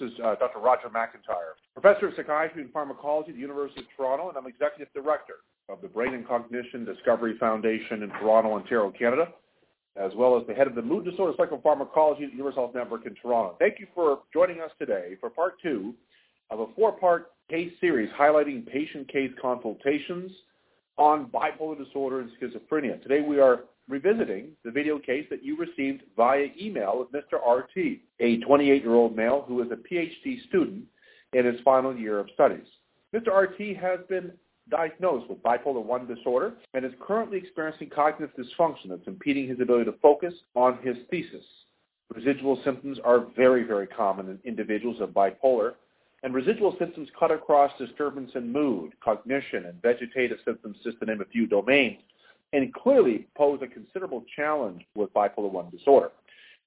This is uh, Dr. Roger McIntyre, Professor of Psychiatry and Pharmacology at the University of Toronto, and I'm Executive Director of the Brain and Cognition Discovery Foundation in Toronto, Ontario, Canada, as well as the head of the Mood Disorder Psychopharmacology at the University Health Network in Toronto. Thank you for joining us today for part two of a four-part case series highlighting patient case consultations on bipolar disorder and schizophrenia. Today we are revisiting the video case that you received via email with Mr. RT, a 28-year-old male who is a PhD student in his final year of studies. Mr. RT has been diagnosed with bipolar 1 disorder and is currently experiencing cognitive dysfunction that's impeding his ability to focus on his thesis. Residual symptoms are very, very common in individuals of bipolar, and residual symptoms cut across disturbance in mood, cognition, and vegetative symptoms, just to name a few domains and clearly pose a considerable challenge with bipolar 1 disorder.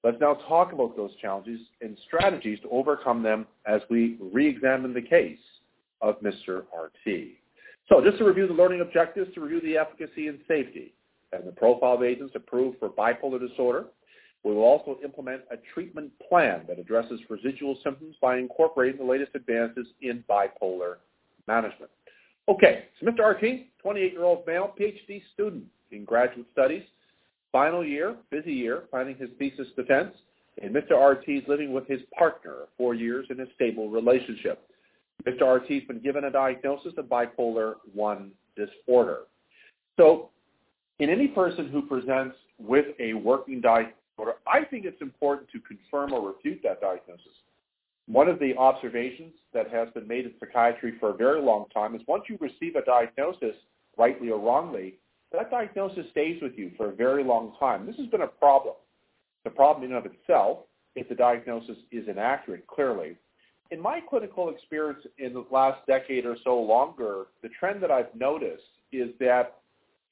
Let's now talk about those challenges and strategies to overcome them as we re-examine the case of Mr. RT. So just to review the learning objectives, to review the efficacy and safety and the profile of agents approved for bipolar disorder. We will also implement a treatment plan that addresses residual symptoms by incorporating the latest advances in bipolar management. Okay, so Mr. RT, 28-year-old male, PhD student in graduate studies, final year, busy year, planning his thesis defense, and Mr. RT is living with his partner four years in a stable relationship. Mr. RT has been given a diagnosis of bipolar 1 disorder. So in any person who presents with a working diagnosis, I think it's important to confirm or refute that diagnosis. One of the observations that has been made in psychiatry for a very long time is once you receive a diagnosis, rightly or wrongly, that diagnosis stays with you for a very long time. This has been a problem. The problem in and of itself, if the diagnosis is inaccurate, clearly. In my clinical experience in the last decade or so longer, the trend that I've noticed is that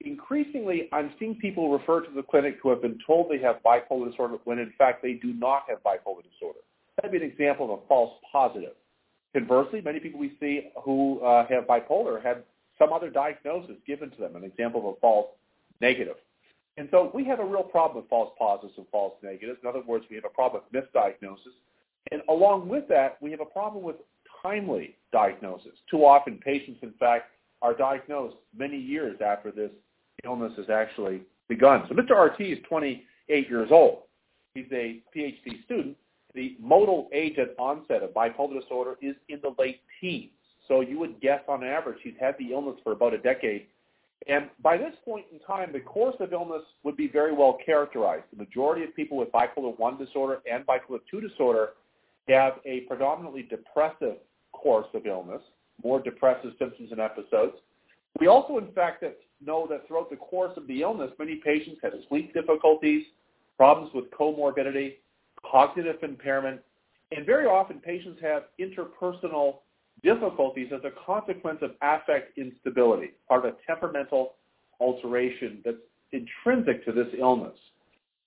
increasingly I'm seeing people refer to the clinic who have been told they have bipolar disorder when in fact they do not have bipolar disorder. That'd be an example of a false positive. Conversely, many people we see who uh, have bipolar have some other diagnosis given to them, an example of a false negative. And so we have a real problem with false positives and false negatives. In other words, we have a problem with misdiagnosis. And along with that, we have a problem with timely diagnosis. Too often patients, in fact, are diagnosed many years after this illness has actually begun. So Mr. RT is 28 years old. He's a PhD student the modal age at onset of bipolar disorder is in the late teens. So you would guess on average he's had the illness for about a decade. And by this point in time, the course of illness would be very well characterized. The majority of people with bipolar 1 disorder and bipolar 2 disorder have a predominantly depressive course of illness, more depressive symptoms and episodes. We also, in fact, know that throughout the course of the illness, many patients have sleep difficulties, problems with comorbidity, cognitive impairment, and very often patients have interpersonal difficulties as a consequence of affect instability, part of a temperamental alteration that's intrinsic to this illness.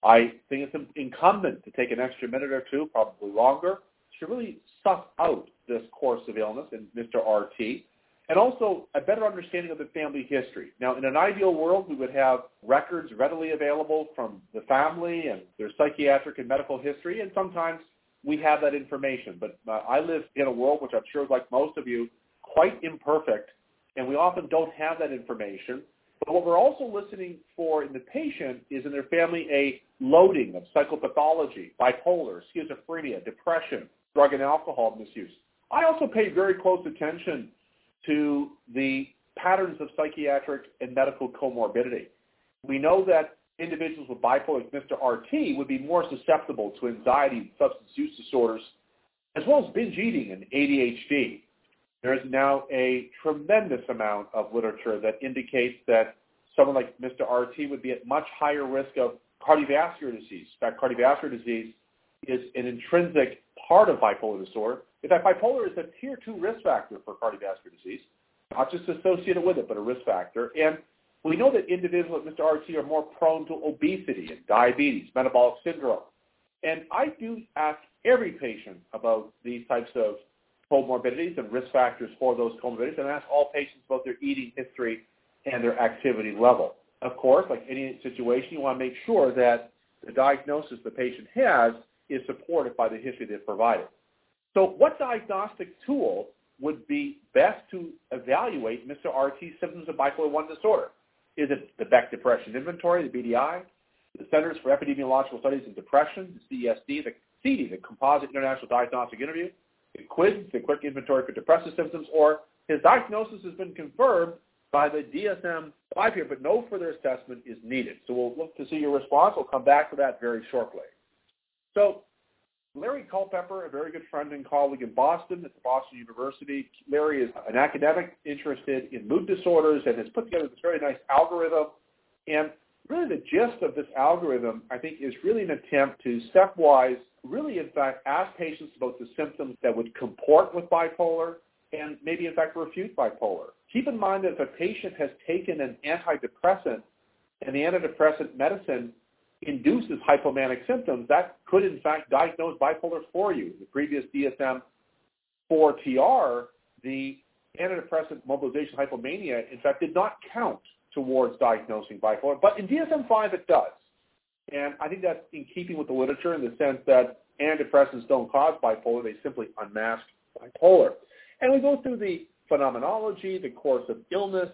I think it's incumbent to take an extra minute or two, probably longer, to really suss out this course of illness in Mr. RT, and also a better understanding of the family history. Now, in an ideal world, we would have records readily available from the family and their psychiatric and medical history, and sometimes we have that information. But uh, I live in a world, which I'm sure, like most of you, quite imperfect, and we often don't have that information. But what we're also listening for in the patient is in their family a loading of psychopathology, bipolar, schizophrenia, depression, drug and alcohol misuse. I also pay very close attention to the patterns of psychiatric and medical comorbidity. We know that individuals with bipolar, like Mr. RT, would be more susceptible to anxiety and substance use disorders, as well as binge eating and ADHD. There is now a tremendous amount of literature that indicates that someone like Mr. RT would be at much higher risk of cardiovascular disease. In fact, cardiovascular disease is an intrinsic part of bipolar disorder. In fact, bipolar is a tier two risk factor for cardiovascular disease, not just associated with it, but a risk factor. And we know that individuals with Mr. RT are more prone to obesity and diabetes, metabolic syndrome. And I do ask every patient about these types of comorbidities and risk factors for those comorbidities, and ask all patients about their eating history and their activity level. Of course, like any situation, you want to make sure that the diagnosis the patient has is supported by the history they've provided. So what diagnostic tool would be best to evaluate Mr. RT's symptoms of bipolar 1 disorder? Is it the Beck Depression Inventory, the BDI, the Centers for Epidemiological Studies in Depression, the CESD, the CD, the Composite International Diagnostic Interview, the QIDS, the Quick Inventory for Depressive Symptoms, or his diagnosis has been confirmed by the DSM-5 here, but no further assessment is needed. So we'll look to see your response. We'll come back to that very shortly. So Larry Culpepper, a very good friend and colleague in Boston at the Boston University. Larry is an academic interested in mood disorders and has put together this very nice algorithm. And really the gist of this algorithm, I think, is really an attempt to stepwise really, in fact, ask patients about the symptoms that would comport with bipolar and maybe, in fact, refute bipolar. Keep in mind that if a patient has taken an antidepressant and the antidepressant medicine induces hypomanic symptoms, that could in fact diagnose bipolar for you. The previous DSM-4TR, the antidepressant mobilization hypomania, in fact, did not count towards diagnosing bipolar, but in DSM-5 it does. And I think that's in keeping with the literature in the sense that antidepressants don't cause bipolar, they simply unmask bipolar. And we go through the phenomenology, the course of illness,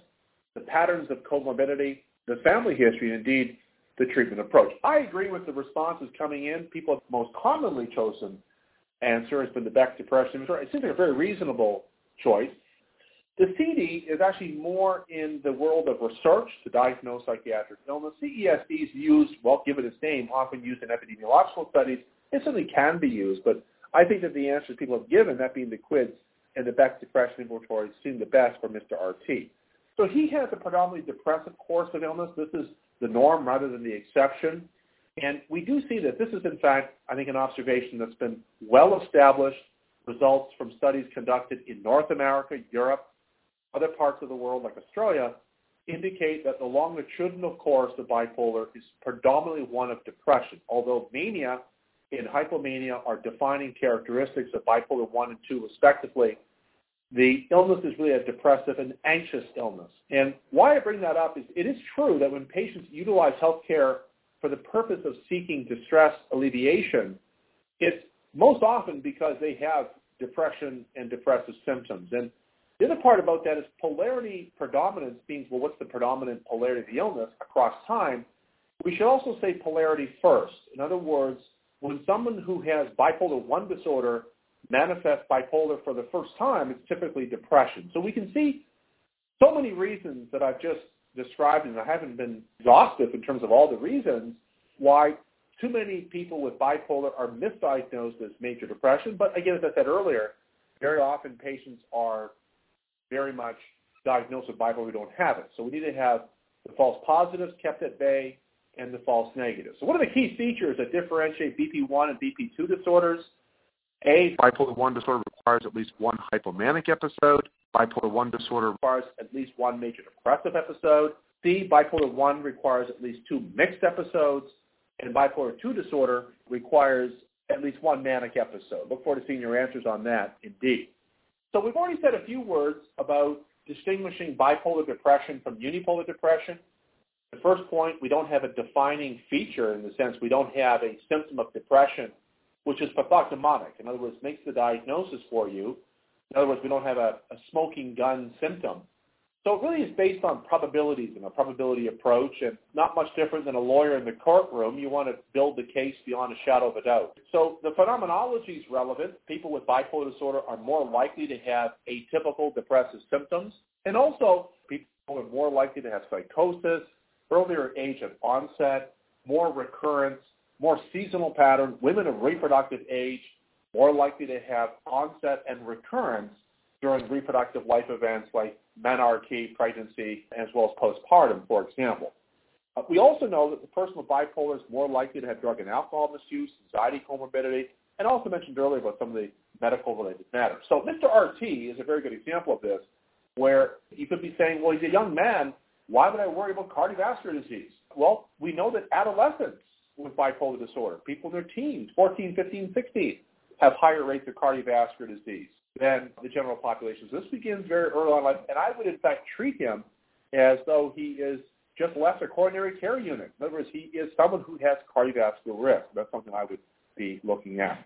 the patterns of comorbidity, the family history, and indeed the treatment approach. I agree with the responses coming in. People have most commonly chosen answer has been the Beck Depression. It seems like a very reasonable choice. The CD is actually more in the world of research to diagnose psychiatric illness. CESD is used, well, given its name, often used in epidemiological studies. It certainly can be used, but I think that the answers people have given, that being the QIDS and the Beck Depression Inventory, seem the best for Mr. RT. So he has a predominantly depressive course of illness. This is the norm rather than the exception. And we do see that this is, in fact, I think, an observation that's been well established. Results from studies conducted in North America, Europe, other parts of the world like Australia indicate that the longitudinal course of bipolar is predominantly one of depression, although mania and hypomania are defining characteristics of bipolar 1 and 2 respectively the illness is really a depressive and anxious illness. And why I bring that up is it is true that when patients utilize healthcare for the purpose of seeking distress alleviation, it's most often because they have depression and depressive symptoms. And the other part about that is polarity predominance means, well, what's the predominant polarity of the illness across time? We should also say polarity first. In other words, when someone who has bipolar 1 disorder manifest bipolar for the first time, it's typically depression. So we can see so many reasons that I've just described, and I haven't been exhaustive in terms of all the reasons why too many people with bipolar are misdiagnosed as major depression. But again, as I said earlier, very often patients are very much diagnosed with bipolar who don't have it. So we need to have the false positives kept at bay and the false negatives. So what are the key features that differentiate BP1 and BP2 disorders? A, bipolar 1 disorder requires at least one hypomanic episode. Bipolar 1 disorder requires at least one major depressive episode. C, bipolar 1 requires at least two mixed episodes. And bipolar 2 disorder requires at least one manic episode. Look forward to seeing your answers on that, indeed. So we've already said a few words about distinguishing bipolar depression from unipolar depression. The first point, we don't have a defining feature in the sense we don't have a symptom of depression which is pathognomonic. In other words, makes the diagnosis for you. In other words, we don't have a, a smoking gun symptom. So it really is based on probabilities and a probability approach and not much different than a lawyer in the courtroom. You want to build the case beyond a shadow of a doubt. So the phenomenology is relevant. People with bipolar disorder are more likely to have atypical depressive symptoms. And also people are more likely to have psychosis, earlier age of onset, more recurrence, more seasonal pattern, women of reproductive age more likely to have onset and recurrence during reproductive life events like menarche, pregnancy, as well as postpartum, for example. Uh, we also know that the person with bipolar is more likely to have drug and alcohol misuse, anxiety comorbidity, and also mentioned earlier about some of the medical related matters. So Mr. RT is a very good example of this, where you could be saying, well, he's a young man. Why would I worry about cardiovascular disease? Well, we know that adolescents with bipolar disorder. People in their teens, 14, 15, 16, have higher rates of cardiovascular disease than the general population. So this begins very early on in life, and I would in fact treat him as though he is just left a coronary care unit. In other words, he is someone who has cardiovascular risk. That's something I would be looking at.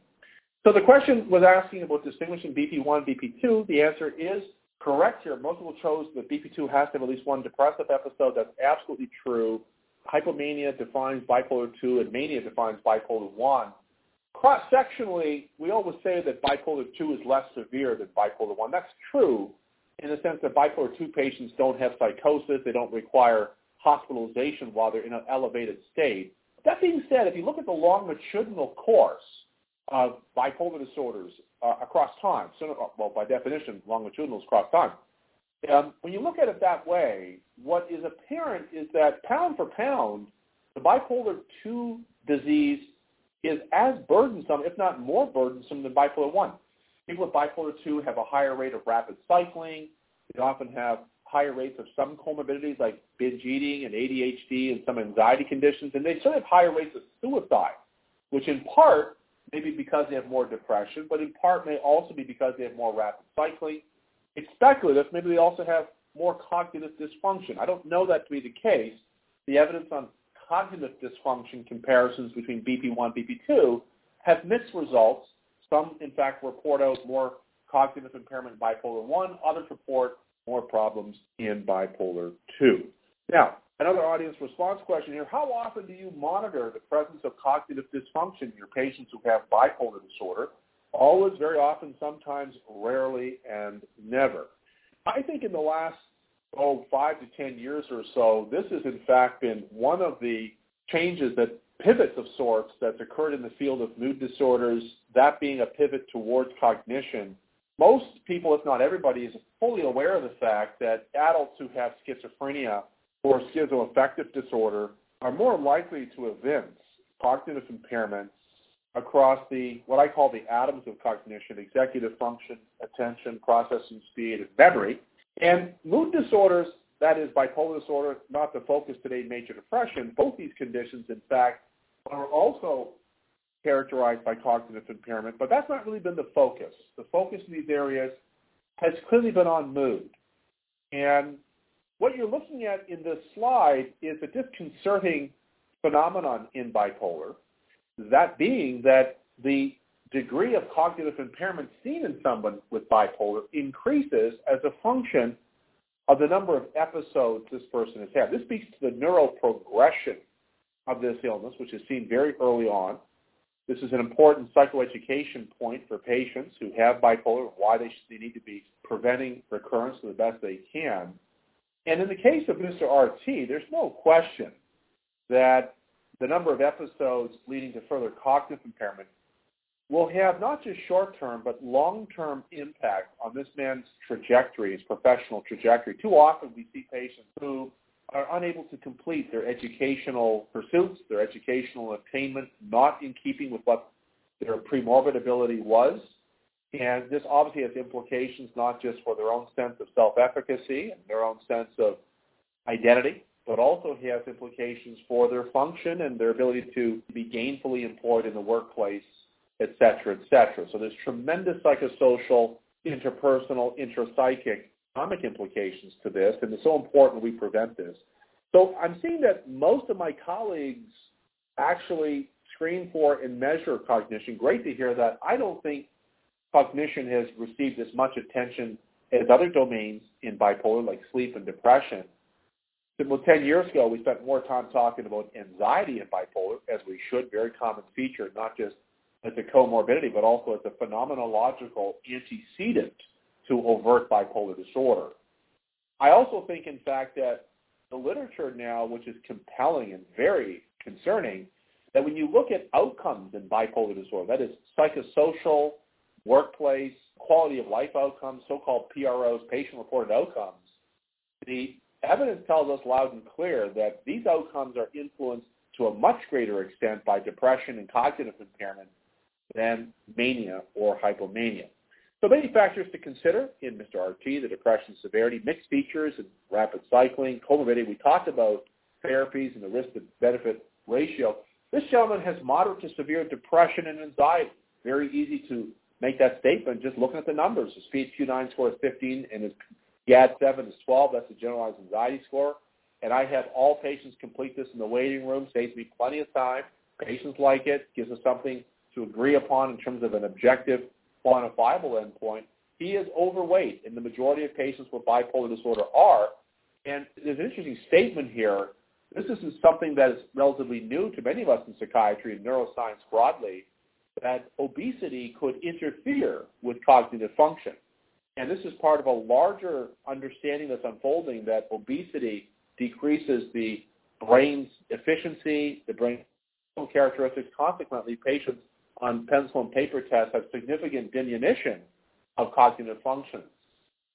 So the question was asking about distinguishing BP1, BP2. The answer is correct here. Most people chose that BP2 has to have at least one depressive episode. That's absolutely true. Hypomania defines bipolar 2 and mania defines bipolar 1. Cross-sectionally, we always say that bipolar 2 is less severe than bipolar 1. That's true in the sense that bipolar 2 patients don't have psychosis. They don't require hospitalization while they're in an elevated state. That being said, if you look at the longitudinal course of bipolar disorders uh, across time, so, well, by definition, longitudinal is across time, um, when you look at it that way, what is apparent is that pound for pound, the bipolar 2 disease is as burdensome, if not more burdensome, than bipolar 1. People with bipolar 2 have a higher rate of rapid cycling. They often have higher rates of some comorbidities like binge eating and ADHD and some anxiety conditions, and they certainly have higher rates of suicide, which in part may be because they have more depression, but in part may also be because they have more rapid cycling. It's speculative. Maybe they also have more cognitive dysfunction. I don't know that to be the case. The evidence on cognitive dysfunction comparisons between BP1 and BP2 have mixed results. Some, in fact, report out more cognitive impairment in bipolar 1. Others report more problems in bipolar 2. Now, another audience response question here. How often do you monitor the presence of cognitive dysfunction in your patients who have bipolar disorder? Always, very often, sometimes, rarely, and never. I think in the last, oh, five to ten years or so, this has in fact been one of the changes that pivots of sorts that's occurred in the field of mood disorders, that being a pivot towards cognition most people, if not everybody, is fully aware of the fact that adults who have schizophrenia or schizoaffective disorder are more likely to evince cognitive impairments across the what I call the atoms of cognition, executive function, attention, processing speed, and memory. And mood disorders, that is bipolar disorder, not the focus today, major depression, both these conditions, in fact, are also characterized by cognitive impairment, but that's not really been the focus. The focus in these areas has clearly been on mood. And what you're looking at in this slide is a disconcerting phenomenon in bipolar, that being that the degree of cognitive impairment seen in someone with bipolar increases as a function of the number of episodes this person has had. This speaks to the neuroprogression of this illness, which is seen very early on. This is an important psychoeducation point for patients who have bipolar, why they, they need to be preventing recurrence to the best they can. And in the case of Mr. RT, there's no question that the number of episodes leading to further cognitive impairment will have not just short-term but long-term impact on this man's trajectory, his professional trajectory. Too often we see patients who are unable to complete their educational pursuits, their educational attainment, not in keeping with what their premorbid ability was. And this obviously has implications not just for their own sense of self-efficacy and their own sense of identity, but also has implications for their function and their ability to be gainfully employed in the workplace, et cetera, et cetera. So there's tremendous psychosocial, interpersonal, intrapsychic economic implications to this, and it's so important we prevent this. So I'm seeing that most of my colleagues actually screen for and measure cognition. Great to hear that. I don't think cognition has received as much attention as other domains in bipolar, like sleep and depression. Well, 10 years ago, we spent more time talking about anxiety in bipolar, as we should, very common feature, not just as a comorbidity, but also as a phenomenological antecedent to overt bipolar disorder. I also think, in fact, that the literature now, which is compelling and very concerning, that when you look at outcomes in bipolar disorder, that is psychosocial, workplace, quality of life outcomes, so-called PROs, patient-reported outcomes, the evidence tells us loud and clear that these outcomes are influenced to a much greater extent by depression and cognitive impairment than mania or hypomania. So many factors to consider in Mr. RT, the depression severity, mixed features and rapid cycling, comorbidity. We talked about therapies and the risk to benefit ratio. This gentleman has moderate to severe depression and anxiety. Very easy to make that statement just looking at the numbers. His PHQ-9 score is 15 and his GAD-7 is 12. That's a generalized anxiety score. And I have all patients complete this in the waiting room. Saves me plenty of time. Patients like it. Gives us something to agree upon in terms of an objective quantifiable endpoint, he is overweight, and the majority of patients with bipolar disorder are. And there's an interesting statement here. This isn't something that is relatively new to many of us in psychiatry and neuroscience broadly, that obesity could interfere with cognitive function. And this is part of a larger understanding that's unfolding that obesity decreases the brain's efficiency, the brain characteristics. Consequently, patients on pencil and paper tests have significant diminution of cognitive functions.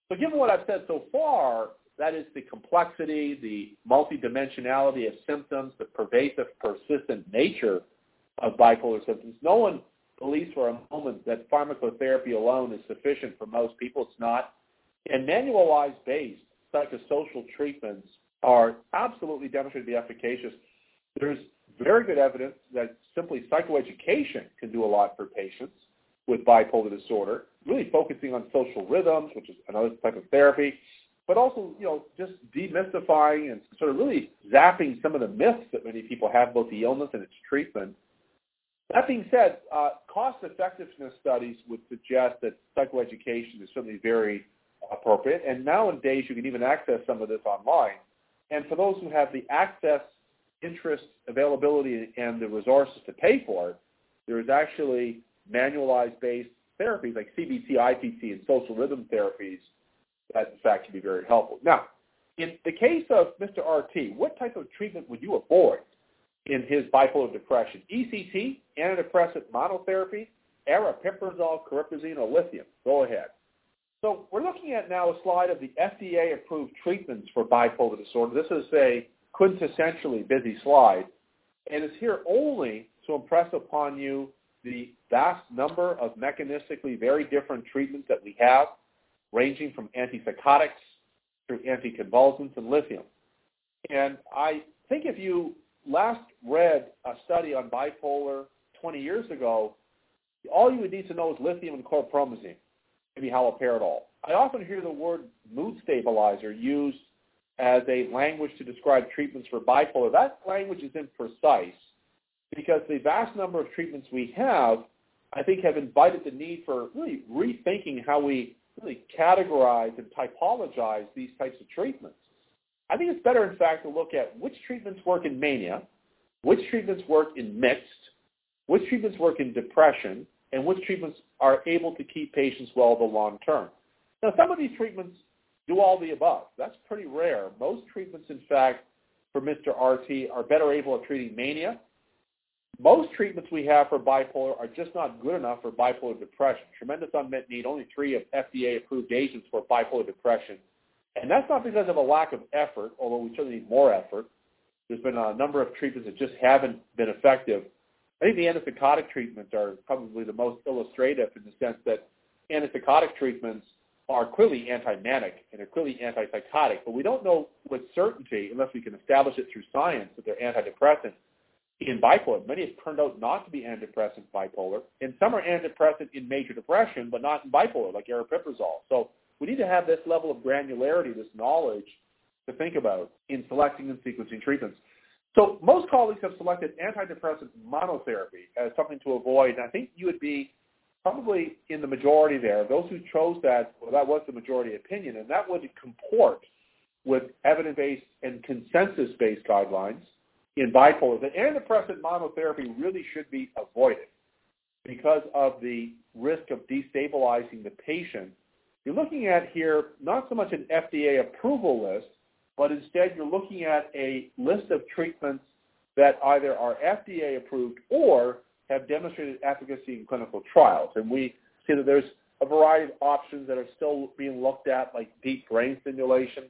So given what I've said so far, that is the complexity, the multidimensionality of symptoms, the pervasive, persistent nature of bipolar symptoms. No one believes for a moment that pharmacotherapy alone is sufficient for most people. It's not. And manualized-based psychosocial treatments are absolutely demonstrated to be efficacious. There's very good evidence that simply psychoeducation can do a lot for patients with bipolar disorder, really focusing on social rhythms, which is another type of therapy, but also, you know, just demystifying and sort of really zapping some of the myths that many people have about the illness and its treatment. That being said, uh, cost-effectiveness studies would suggest that psychoeducation is certainly very appropriate, and nowadays you can even access some of this online. And for those who have the access, interest, availability, and the resources to pay for it, there is actually manualized-based therapies like CBT, IPT, and social rhythm therapies that, in fact, can be very helpful. Now, in the case of Mr. RT, what type of treatment would you avoid in his bipolar depression? ECT, antidepressant monotherapy, aripiprazole, cariprazine, or lithium? Go ahead. So we're looking at now a slide of the FDA-approved treatments for bipolar disorder. This is a quintessentially busy slide, and it's here only to impress upon you the vast number of mechanistically very different treatments that we have, ranging from antipsychotics through anticonvulsants and lithium. And I think if you last read a study on bipolar 20 years ago, all you would need to know is lithium and chlorpromazine, maybe haloperidol. I often hear the word mood stabilizer used as a language to describe treatments for bipolar. That language is imprecise because the vast number of treatments we have, I think, have invited the need for really rethinking how we really categorize and typologize these types of treatments. I think it's better, in fact, to look at which treatments work in mania, which treatments work in mixed, which treatments work in depression, and which treatments are able to keep patients well the long term. Now, some of these treatments do all the above. That's pretty rare. Most treatments, in fact, for Mr. RT are better able at treating mania most treatments we have for bipolar are just not good enough for bipolar depression. Tremendous unmet need. Only three of FDA-approved agents for bipolar depression. And that's not because of a lack of effort, although we certainly need more effort. There's been a number of treatments that just haven't been effective. I think the antipsychotic treatments are probably the most illustrative in the sense that antipsychotic treatments are clearly anti-manic and are clearly antipsychotic, but we don't know with certainty, unless we can establish it through science, that they're antidepressants in bipolar. Many have turned out not to be antidepressant bipolar, and some are antidepressant in major depression, but not in bipolar, like aripiprazole. So we need to have this level of granularity, this knowledge to think about in selecting and sequencing treatments. So most colleagues have selected antidepressant monotherapy as something to avoid, and I think you would be probably in the majority there. Those who chose that, well, that was the majority opinion, and that would comport with evidence-based and consensus-based guidelines in bipolar, the antidepressant monotherapy really should be avoided because of the risk of destabilizing the patient. You're looking at here not so much an FDA approval list, but instead you're looking at a list of treatments that either are FDA approved or have demonstrated efficacy in clinical trials. And we see that there's a variety of options that are still being looked at, like deep brain stimulation,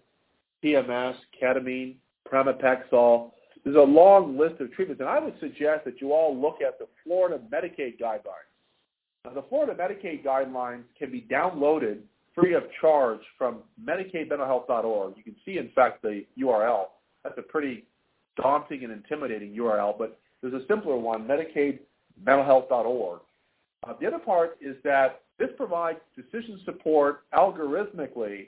TMS, ketamine, pramipexole, there's a long list of treatments, and I would suggest that you all look at the Florida Medicaid guidelines. Now, the Florida Medicaid guidelines can be downloaded free of charge from MedicaidMentalHealth.org. You can see, in fact, the URL. That's a pretty daunting and intimidating URL, but there's a simpler one, MedicaidMentalHealth.org. Uh, the other part is that this provides decision support algorithmically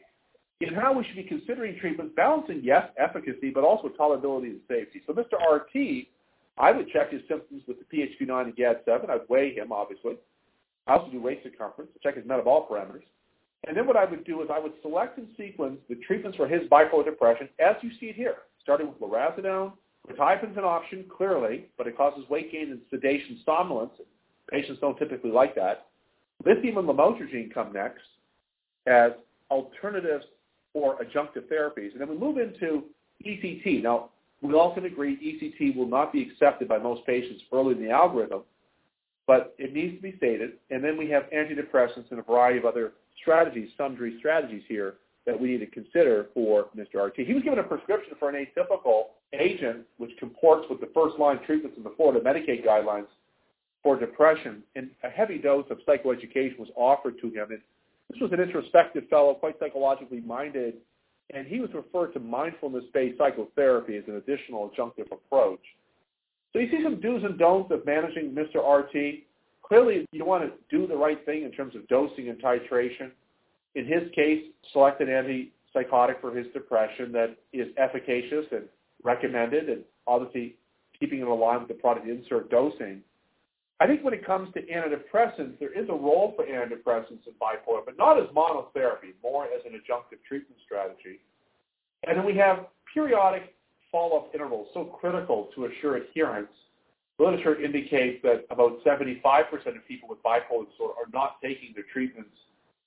in how we should be considering treatments, balancing, yes, efficacy, but also tolerability and safety. So Mr. RT I would check his symptoms with the PHQ-9 and GAD-7. I'd weigh him, obviously. I also do waist circumference check his metabolic parameters. And then what I would do is I would select and sequence the treatments for his bipolar depression as you see it here, starting with lurasidone. Quetiapine's an option, clearly, but it causes weight gain and sedation somnolence. Patients don't typically like that. Lithium and lamotrigine come next as alternatives or adjunctive therapies. And then we move into ECT. Now, we all can agree ECT will not be accepted by most patients early in the algorithm, but it needs to be stated. And then we have antidepressants and a variety of other strategies, sundry strategies here that we need to consider for Mr. RT. He was given a prescription for an atypical agent, which comports with the first-line treatments in the Florida Medicaid guidelines for depression, and a heavy dose of psychoeducation was offered to him. And this was an introspective fellow, quite psychologically minded, and he was referred to mindfulness-based psychotherapy as an additional adjunctive approach. So you see some do's and don'ts of managing Mr. RT. Clearly, you want to do the right thing in terms of dosing and titration. In his case, select an antipsychotic for his depression that is efficacious and recommended, and obviously keeping it aligned with the product insert dosing. I think when it comes to antidepressants, there is a role for antidepressants in bipolar, but not as monotherapy, more as an adjunctive treatment strategy. And then we have periodic follow-up intervals, so critical to assure adherence. Literature indicates that about 75% of people with bipolar disorder are not taking their treatments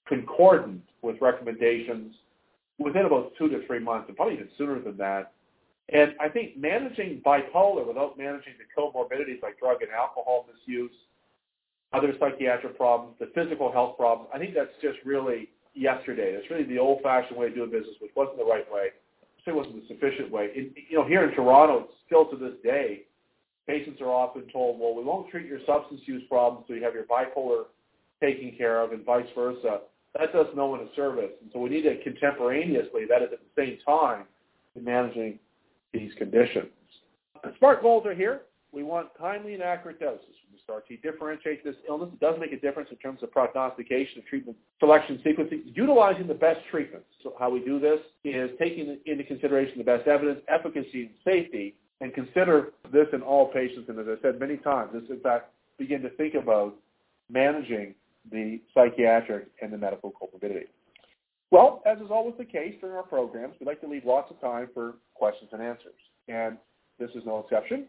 concordant with recommendations within about two to three months, and probably even sooner than that. And I think managing bipolar without managing the comorbidities like drug and alcohol misuse, other psychiatric problems, the physical health problems, I think that's just really yesterday. That's really the old-fashioned way of doing business, which wasn't the right way. It wasn't the sufficient way. You know, here in Toronto, still to this day, patients are often told, well, we won't treat your substance use problems until you have your bipolar taken care of and vice versa. That does no one a service. And so we need to contemporaneously, that is at the same time, in managing these conditions. The SMART goals are here. We want timely and accurate doses. We start to differentiate this illness. It does make a difference in terms of prognostication of treatment selection sequencing, utilizing the best treatments. So how we do this is taking into consideration the best evidence, efficacy, and safety, and consider this in all patients. And as I said many times, this in fact begin to think about managing the psychiatric and the medical comorbidity. Well, as is always the case during our programs, we like to leave lots of time for questions and answers. And this is no exception.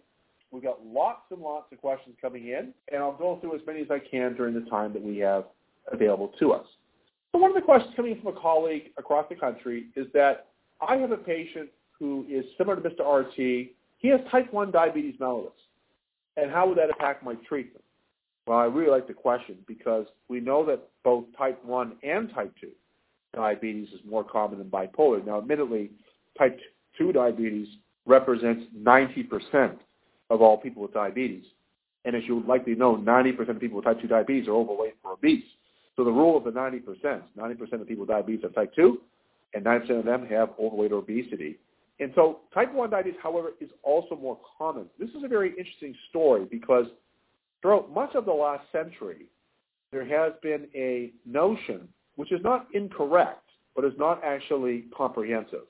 We've got lots and lots of questions coming in, and I'll go through as many as I can during the time that we have available to us. So one of the questions coming from a colleague across the country is that I have a patient who is similar to Mr. RT. He has type 1 diabetes mellitus. And how would that impact my treatment? Well, I really like the question because we know that both type 1 and type 2 diabetes is more common than bipolar. Now, admittedly, type 2 diabetes represents 90% of all people with diabetes. And as you likely know, 90% of people with type 2 diabetes are overweight or obese. So the rule of the 90%, 90% of people with diabetes have type 2, and 90% of them have overweight or obesity. And so type 1 diabetes, however, is also more common. This is a very interesting story because throughout much of the last century, there has been a notion, which is not incorrect, but is not actually comprehensive,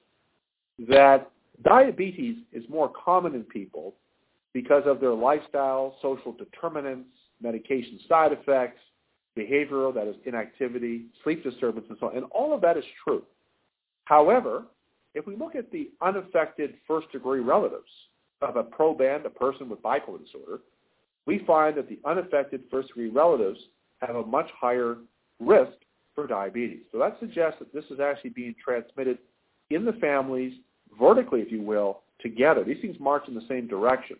that diabetes is more common in people because of their lifestyle, social determinants, medication side effects, behavioral, that is inactivity, sleep disturbance, and so on. And all of that is true. However, if we look at the unaffected first-degree relatives of a proband, a person with bipolar disorder, we find that the unaffected first-degree relatives have a much higher risk for diabetes. So that suggests that this is actually being transmitted in the families, vertically, if you will, together. These things march in the same direction.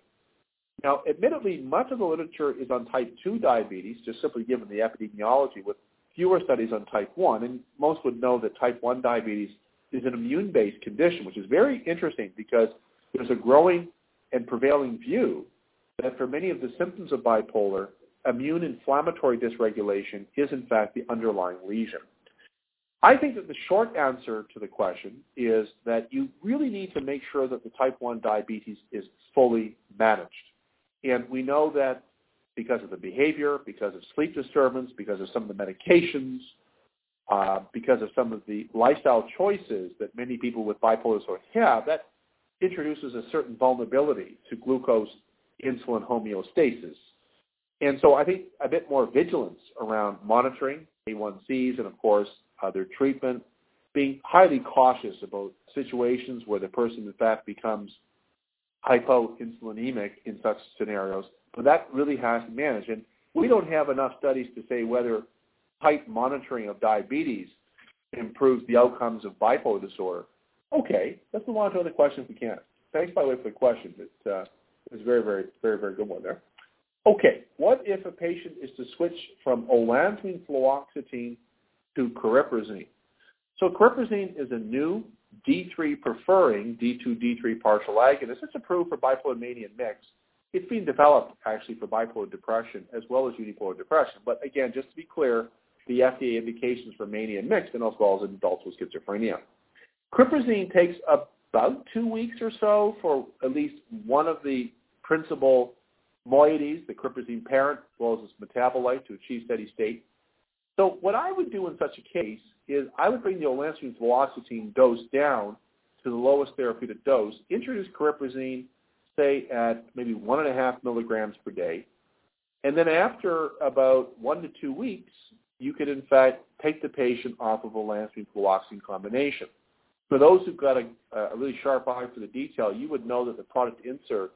Now, admittedly, much of the literature is on type 2 diabetes, just simply given the epidemiology, with fewer studies on type 1. And most would know that type 1 diabetes is an immune-based condition, which is very interesting because there's a growing and prevailing view that for many of the symptoms of bipolar, immune inflammatory dysregulation is in fact the underlying lesion. I think that the short answer to the question is that you really need to make sure that the type 1 diabetes is fully managed. And we know that because of the behavior, because of sleep disturbance, because of some of the medications, uh, because of some of the lifestyle choices that many people with bipolar disorder have, that introduces a certain vulnerability to glucose insulin homeostasis. And so I think a bit more vigilance around monitoring A1Cs and, of course, uh, their treatment, being highly cautious about situations where the person, in fact, becomes hypoinsulinemic in such scenarios. But that really has to manage. And we don't have enough studies to say whether tight monitoring of diabetes improves the outcomes of bipolar disorder. Okay, let's move on to other questions we can. Thanks, by the way, for the question. It uh, was very, very, very, very good one there. Okay, what if a patient is to switch from olanzapine fluoxetine to cariprazine? So cariprazine is a new D3 preferring D2, D3 partial agonist. It's approved for bipolar mania mix. It's being developed actually for bipolar depression as well as unipolar depression. But again, just to be clear, the FDA indications for mania mixed and as well as in adults with schizophrenia. Cariprazine takes about two weeks or so for at least one of the principal moieties, the cariprazine parent, as well as its metabolite to achieve steady state. So what I would do in such a case is I would bring the olanzapine fluoxetine dose down to the lowest therapeutic dose, introduce cariprazine, say at maybe one and a half milligrams per day, and then after about one to two weeks, you could in fact take the patient off of olanzapine fluoxetine combination. For those who've got a, a really sharp eye for the detail, you would know that the product insert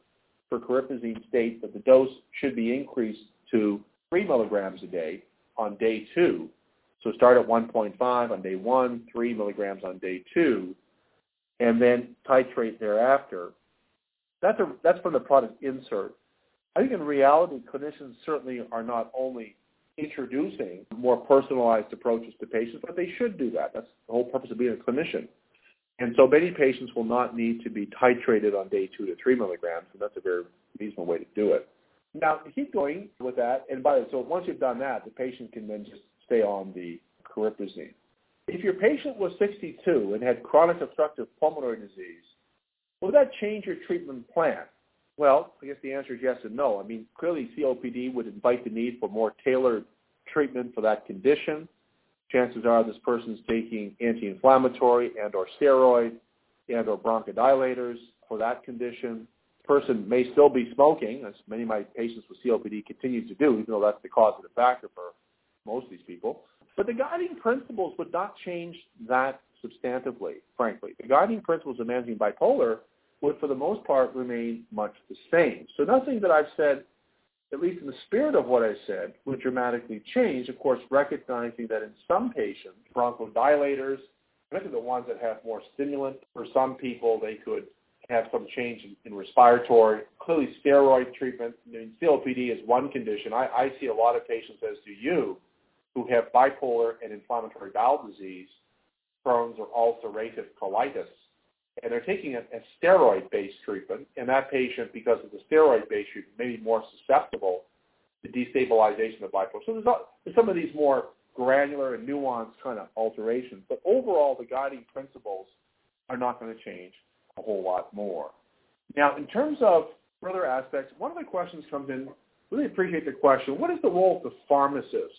for cariprazine states that the dose should be increased to 3 milligrams a day on day two. So start at 1.5 on day one, 3 milligrams on day two, and then titrate thereafter. That's, a, that's from the product insert. I think in reality, clinicians certainly are not only introducing more personalized approaches to patients, but they should do that. That's the whole purpose of being a clinician. And so many patients will not need to be titrated on day two to three milligrams, and that's a very reasonable way to do it. Now, keep going with that, and by the way, so once you've done that, the patient can then just stay on the cariprazine. If your patient was 62 and had chronic obstructive pulmonary disease, would that change your treatment plan? Well, I guess the answer is yes and no. I mean, clearly COPD would invite the need for more tailored treatment for that condition chances are this person is taking anti-inflammatory and or steroid and or bronchodilators for that condition. Person may still be smoking, as many of my patients with COPD continue to do, even though that's the causative factor for most of these people. But the guiding principles would not change that substantively, frankly. The guiding principles of managing bipolar would, for the most part, remain much the same. So nothing that I've said at least in the spirit of what I said, would dramatically change. Of course, recognizing that in some patients, bronchodilators, particularly the ones that have more stimulant, for some people they could have some change in, in respiratory. Clearly, steroid treatment. I mean, COPD is one condition. I, I see a lot of patients, as do you, who have bipolar and inflammatory bowel disease, Crohn's or ulcerative colitis, and they're taking a, a steroid-based treatment, and that patient, because of the steroid-based treatment, may be more susceptible to destabilization of bipolar. So there's, there's some of these more granular and nuanced kind of alterations, but overall, the guiding principles are not going to change a whole lot more. Now, in terms of further aspects, one of the questions comes in. Really appreciate the question. What is the role of the pharmacist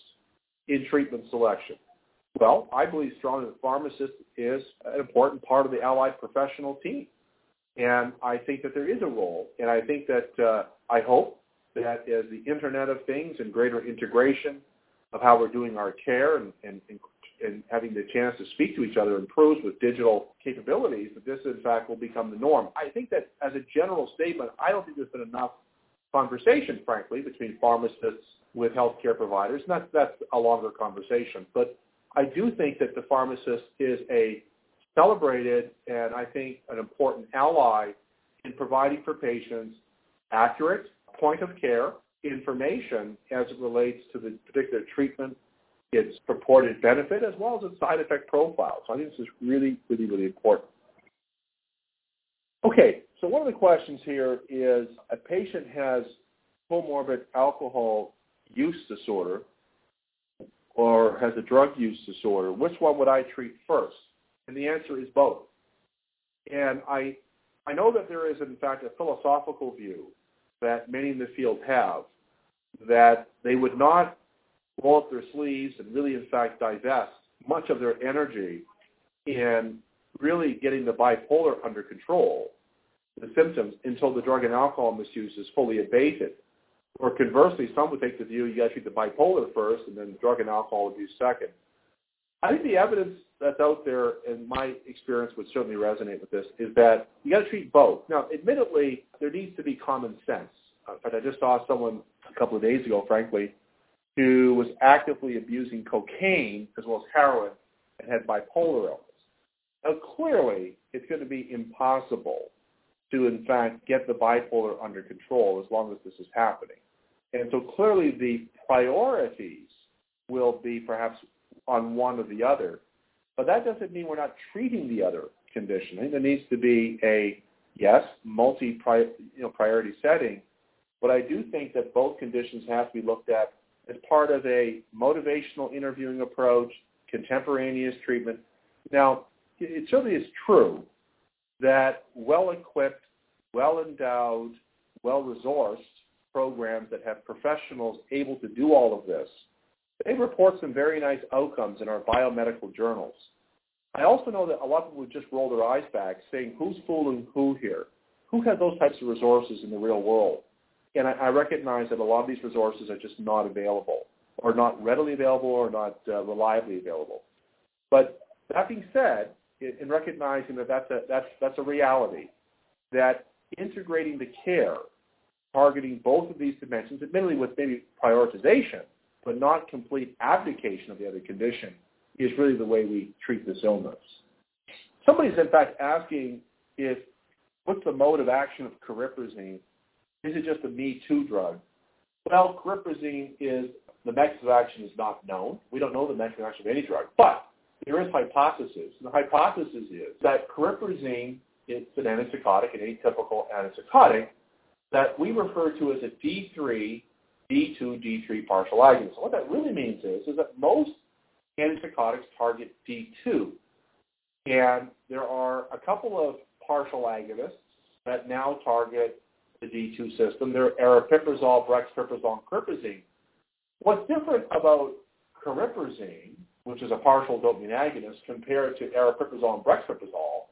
in treatment selection? Well, I believe strongly that pharmacist is an important part of the allied professional team. And I think that there is a role. And I think that uh, I hope that as the Internet of Things and greater integration of how we're doing our care and, and, and having the chance to speak to each other improves with digital capabilities, that this in fact will become the norm. I think that as a general statement, I don't think there's been enough conversation, frankly, between pharmacists with healthcare providers. And that's, that's a longer conversation. But I do think that the pharmacist is a celebrated and I think an important ally in providing for patients accurate point of care information as it relates to the particular treatment, its purported benefit, as well as its side effect profile. So I think this is really, really, really important. Okay, so one of the questions here is a patient has comorbid alcohol use disorder or has a drug use disorder, which one would I treat first? And the answer is both. And I, I know that there is, in fact, a philosophical view that many in the field have that they would not roll up their sleeves and really, in fact, divest much of their energy in really getting the bipolar under control the symptoms until the drug and alcohol misuse is fully abated. Or conversely, some would take the view you got to treat the bipolar first and then the drug and alcohol abuse second. I think the evidence that's out there, in my experience, would certainly resonate with this, is that you got to treat both. Now, admittedly, there needs to be common sense. In fact, I just saw someone a couple of days ago, frankly, who was actively abusing cocaine as well as heroin and had bipolar illness. Now, clearly, it's going to be impossible to, in fact, get the bipolar under control as long as this is happening. And so clearly the priorities will be perhaps on one or the other. But that doesn't mean we're not treating the other condition. I think there needs to be a, yes, multi you know, setting, but I do think that both conditions have to be looked at as part of a motivational interviewing approach, contemporaneous treatment. Now, it certainly is true that well-equipped, well-endowed, well-resourced programs that have professionals able to do all of this, they report some very nice outcomes in our biomedical journals. I also know that a lot of people would just roll their eyes back saying, who's fooling who here? Who has those types of resources in the real world? And I, I recognize that a lot of these resources are just not available or not readily available or not uh, reliably available. But that being said, in recognizing that that's a, that's, that's a reality, that integrating the care, targeting both of these dimensions, admittedly with maybe prioritization, but not complete abdication of the other condition, is really the way we treat this illness. Somebody's in fact asking if what's the mode of action of cariprazine? Is it just a Me Too drug? Well, cariprazine is the mechanism of action is not known. We don't know the mechanism of action of any drug, but there is hypothesis. And the hypothesis is that cariprazine is an antipsychotic, an atypical antipsychotic that we refer to as a D3, D2, D3 partial agonist. So what that really means is, is that most antipsychotics target D2. And there are a couple of partial agonists that now target the D2 system. They're aripiprazole, brexpiprazole, and cariprazine. What's different about cariprazine which is a partial dopamine agonist, compared to aripiprazole and brexpiprazole,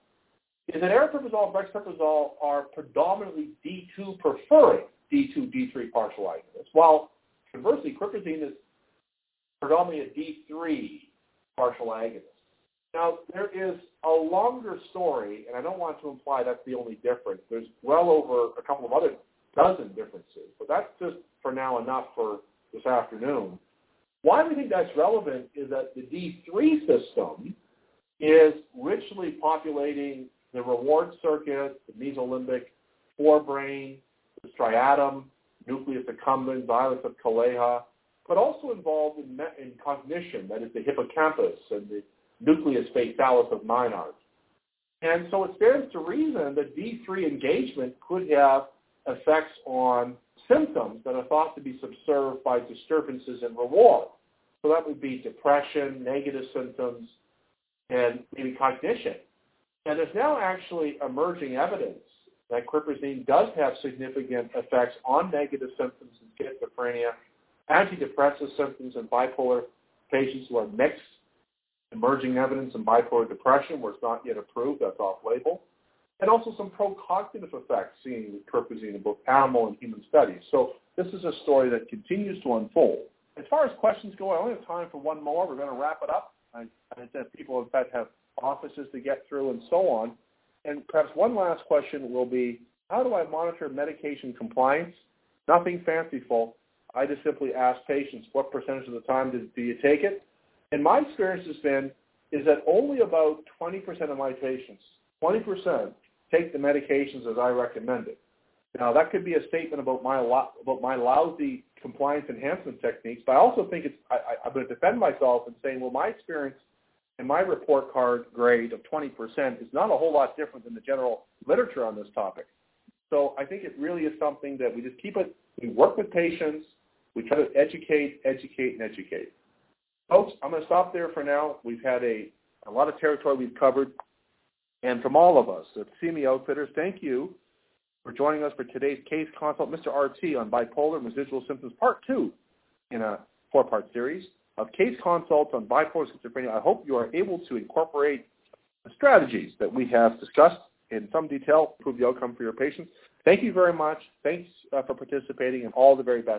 is that aripiprazole and brexpiprazole are predominantly D2 preferring D2, D3 partial agonists, while conversely, cariprazine is predominantly a D3 partial agonist. Now, there is a longer story, and I don't want to imply that's the only difference. There's well over a couple of other dozen differences, but that's just for now enough for this afternoon. Why we think that's relevant is that the D3 system is richly populating the reward circuit, the mesolimbic forebrain, the striatum, nucleus accumbens, islets of but also involved in, in cognition, that is the hippocampus and the nucleus basalis of Meynert. And so it stands to reason that D3 engagement could have effects on symptoms that are thought to be subserved by disturbances in reward. So that would be depression, negative symptoms, and maybe cognition. And there's now actually emerging evidence that cariprazine does have significant effects on negative symptoms in schizophrenia, antidepressive symptoms in bipolar patients who are mixed, emerging evidence in bipolar depression where it's not yet approved, that's off-label, and also some pro-cognitive effects seen with cariprazine in both animal and human studies. So this is a story that continues to unfold. As far as questions go, I only have time for one more. We're going to wrap it up. I, I said people, in fact, have offices to get through and so on. And perhaps one last question will be, how do I monitor medication compliance? Nothing fanciful. I just simply ask patients, what percentage of the time do you take it? And my experience has been is that only about 20% of my patients, 20%, take the medications as I recommended. Now that could be a statement about my about my lousy compliance enhancement techniques, but I also think it's I, I'm going to defend myself and saying, well, my experience and my report card grade of 20% is not a whole lot different than the general literature on this topic. So I think it really is something that we just keep it. We work with patients. We try to educate, educate, and educate. Folks, I'm going to stop there for now. We've had a, a lot of territory we've covered. And from all of us at CME Outfitters, thank you for joining us for today's case consult, Mr. RT, on bipolar and residual symptoms, part two in a four-part series of case consults on bipolar schizophrenia. I hope you are able to incorporate the strategies that we have discussed in some detail, improve the outcome for your patients. Thank you very much. Thanks uh, for participating, and all the very best